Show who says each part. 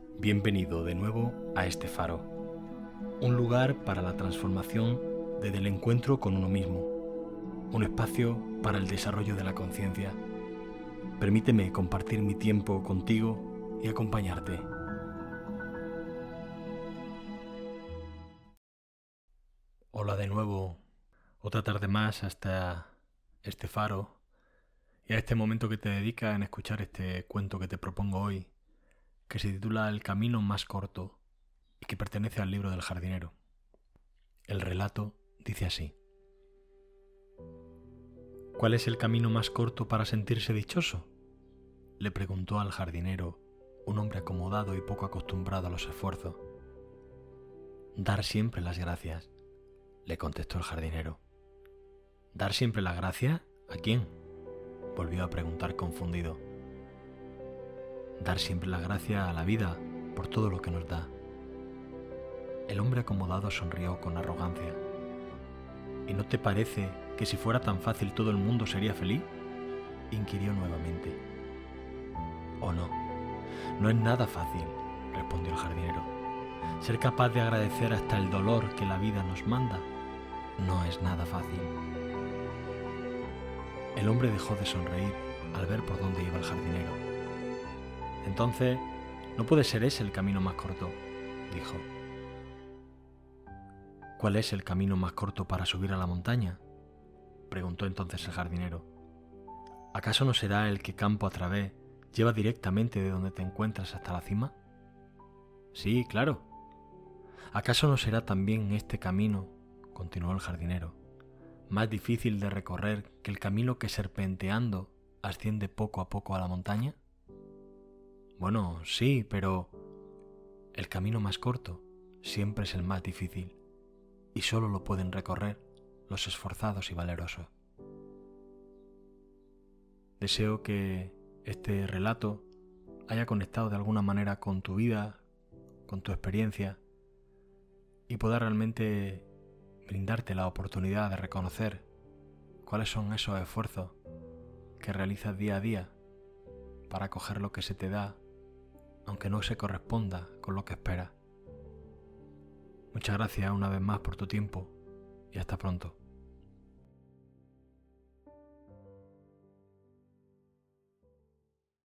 Speaker 1: Bienvenido de nuevo a este faro, un lugar para la transformación desde el encuentro con uno mismo, un espacio para el desarrollo de la conciencia. Permíteme compartir mi tiempo contigo y acompañarte. Hola de nuevo, otra tarde más hasta este faro y a este momento que te dedica en escuchar este cuento que te propongo hoy que se titula El camino más corto y que pertenece al libro del jardinero. El relato dice así. ¿Cuál es el camino más corto para sentirse dichoso? le preguntó al jardinero, un hombre acomodado y poco acostumbrado a los esfuerzos. Dar siempre las gracias, le contestó el jardinero. ¿Dar siempre las gracias? ¿A quién? volvió a preguntar confundido dar siempre la gracia a la vida por todo lo que nos da. El hombre acomodado sonrió con arrogancia. ¿Y no te parece que si fuera tan fácil todo el mundo sería feliz? inquirió nuevamente. ¿O no? No es nada fácil, respondió el jardinero. Ser capaz de agradecer hasta el dolor que la vida nos manda no es nada fácil. El hombre dejó de sonreír al ver por dónde iba el jardinero. Entonces, no puede ser ese el camino más corto, dijo. ¿Cuál es el camino más corto para subir a la montaña? preguntó entonces el jardinero. ¿Acaso no será el que campo a través lleva directamente de donde te encuentras hasta la cima? Sí, claro. ¿Acaso no será también este camino, continuó el jardinero, más difícil de recorrer que el camino que serpenteando asciende poco a poco a la montaña? Bueno, sí, pero el camino más corto siempre es el más difícil y solo lo pueden recorrer los esforzados y valerosos. Deseo que este relato haya conectado de alguna manera con tu vida, con tu experiencia y pueda realmente brindarte la oportunidad de reconocer cuáles son esos esfuerzos que realizas día a día para coger lo que se te da aunque no se corresponda con lo que esperas. Muchas gracias una vez más por tu tiempo y hasta pronto.